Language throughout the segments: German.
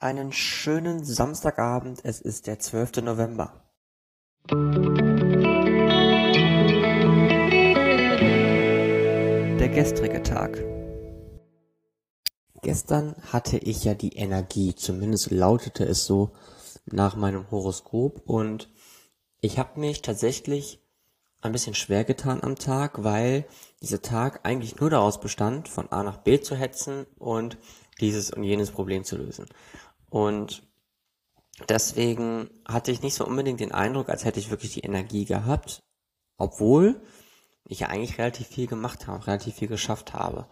einen schönen Samstagabend. Es ist der 12. November. Der gestrige Tag. Gestern hatte ich ja die Energie, zumindest lautete es so nach meinem Horoskop und ich habe mich tatsächlich ein bisschen schwer getan am Tag, weil dieser Tag eigentlich nur daraus bestand, von A nach B zu hetzen und dieses und jenes Problem zu lösen. Und deswegen hatte ich nicht so unbedingt den Eindruck, als hätte ich wirklich die Energie gehabt, obwohl ich ja eigentlich relativ viel gemacht habe, relativ viel geschafft habe.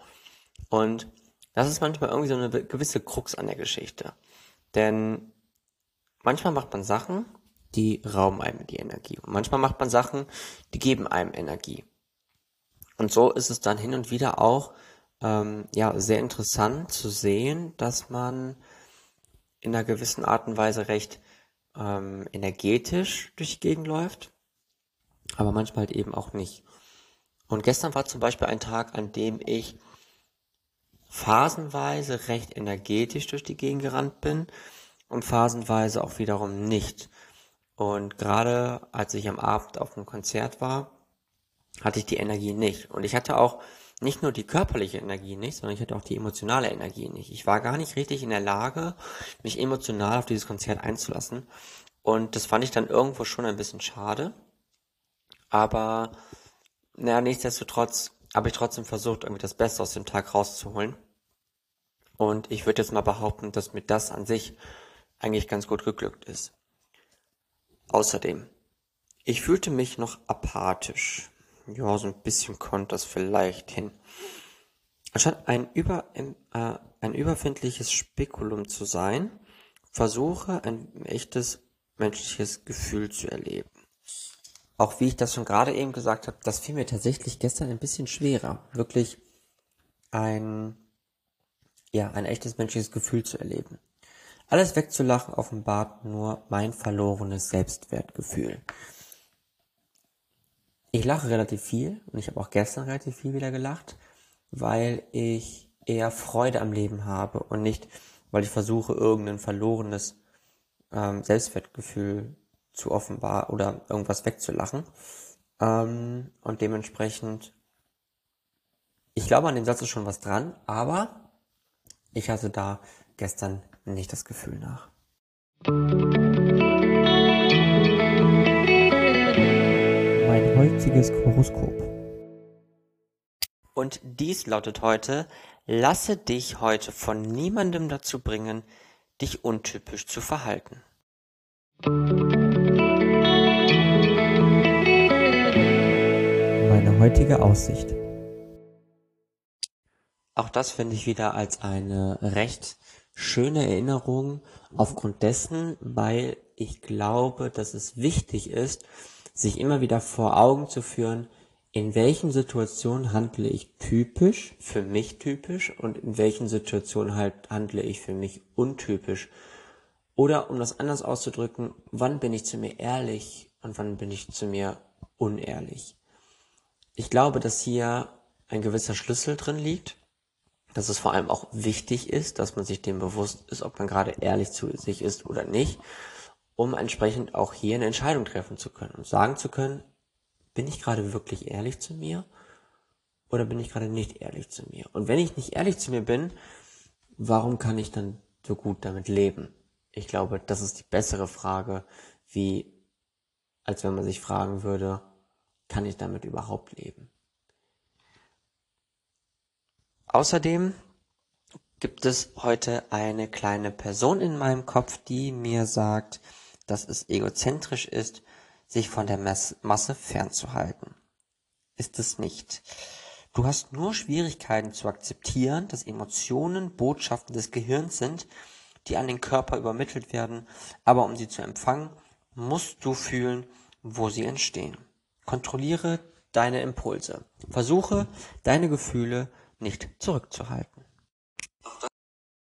Und das ist manchmal irgendwie so eine gewisse Krux an der Geschichte. Denn manchmal macht man Sachen, die rauben einem die Energie. Und manchmal macht man Sachen, die geben einem Energie. Und so ist es dann hin und wieder auch ähm, ja sehr interessant zu sehen, dass man in einer gewissen Art und Weise recht ähm, energetisch durch die Gegend läuft, aber manchmal halt eben auch nicht. Und gestern war zum Beispiel ein Tag, an dem ich phasenweise recht energetisch durch die Gegend gerannt bin und phasenweise auch wiederum nicht. Und gerade als ich am Abend auf dem Konzert war, hatte ich die Energie nicht. Und ich hatte auch nicht nur die körperliche Energie nicht, sondern ich hatte auch die emotionale Energie nicht. Ich war gar nicht richtig in der Lage, mich emotional auf dieses Konzert einzulassen. Und das fand ich dann irgendwo schon ein bisschen schade. Aber, naja, nichtsdestotrotz habe ich trotzdem versucht, irgendwie das Beste aus dem Tag rauszuholen. Und ich würde jetzt mal behaupten, dass mir das an sich eigentlich ganz gut geglückt ist. Außerdem, ich fühlte mich noch apathisch ja, so ein bisschen kommt das vielleicht hin. Anstatt ein, über, äh, ein überfindliches Spekulum zu sein, versuche ein echtes menschliches Gefühl zu erleben. Auch wie ich das schon gerade eben gesagt habe, das fiel mir tatsächlich gestern ein bisschen schwerer, wirklich ein, ja, ein echtes menschliches Gefühl zu erleben. Alles wegzulachen offenbart nur mein verlorenes Selbstwertgefühl. Ich lache relativ viel und ich habe auch gestern relativ viel wieder gelacht, weil ich eher Freude am Leben habe und nicht, weil ich versuche, irgendein verlorenes ähm, Selbstwertgefühl zu offenbar oder irgendwas wegzulachen. Ähm, und dementsprechend, ich glaube, an dem Satz ist schon was dran, aber ich hatte da gestern nicht das Gefühl nach. Heutiges Horoskop. Und dies lautet heute, lasse dich heute von niemandem dazu bringen, dich untypisch zu verhalten. Meine heutige Aussicht. Auch das finde ich wieder als eine recht schöne Erinnerung aufgrund dessen, weil ich glaube, dass es wichtig ist, sich immer wieder vor Augen zu führen, in welchen Situationen handle ich typisch, für mich typisch und in welchen Situationen halt handle ich für mich untypisch. Oder um das anders auszudrücken, wann bin ich zu mir ehrlich und wann bin ich zu mir unehrlich. Ich glaube, dass hier ein gewisser Schlüssel drin liegt, dass es vor allem auch wichtig ist, dass man sich dem bewusst ist, ob man gerade ehrlich zu sich ist oder nicht um entsprechend auch hier eine Entscheidung treffen zu können und sagen zu können, bin ich gerade wirklich ehrlich zu mir oder bin ich gerade nicht ehrlich zu mir? Und wenn ich nicht ehrlich zu mir bin, warum kann ich dann so gut damit leben? Ich glaube, das ist die bessere Frage, wie als wenn man sich fragen würde, kann ich damit überhaupt leben? Außerdem gibt es heute eine kleine Person in meinem Kopf, die mir sagt, dass es egozentrisch ist, sich von der Masse fernzuhalten. Ist es nicht. Du hast nur Schwierigkeiten zu akzeptieren, dass Emotionen Botschaften des Gehirns sind, die an den Körper übermittelt werden, aber um sie zu empfangen, musst du fühlen, wo sie entstehen. Kontrolliere deine Impulse. Versuche, deine Gefühle nicht zurückzuhalten.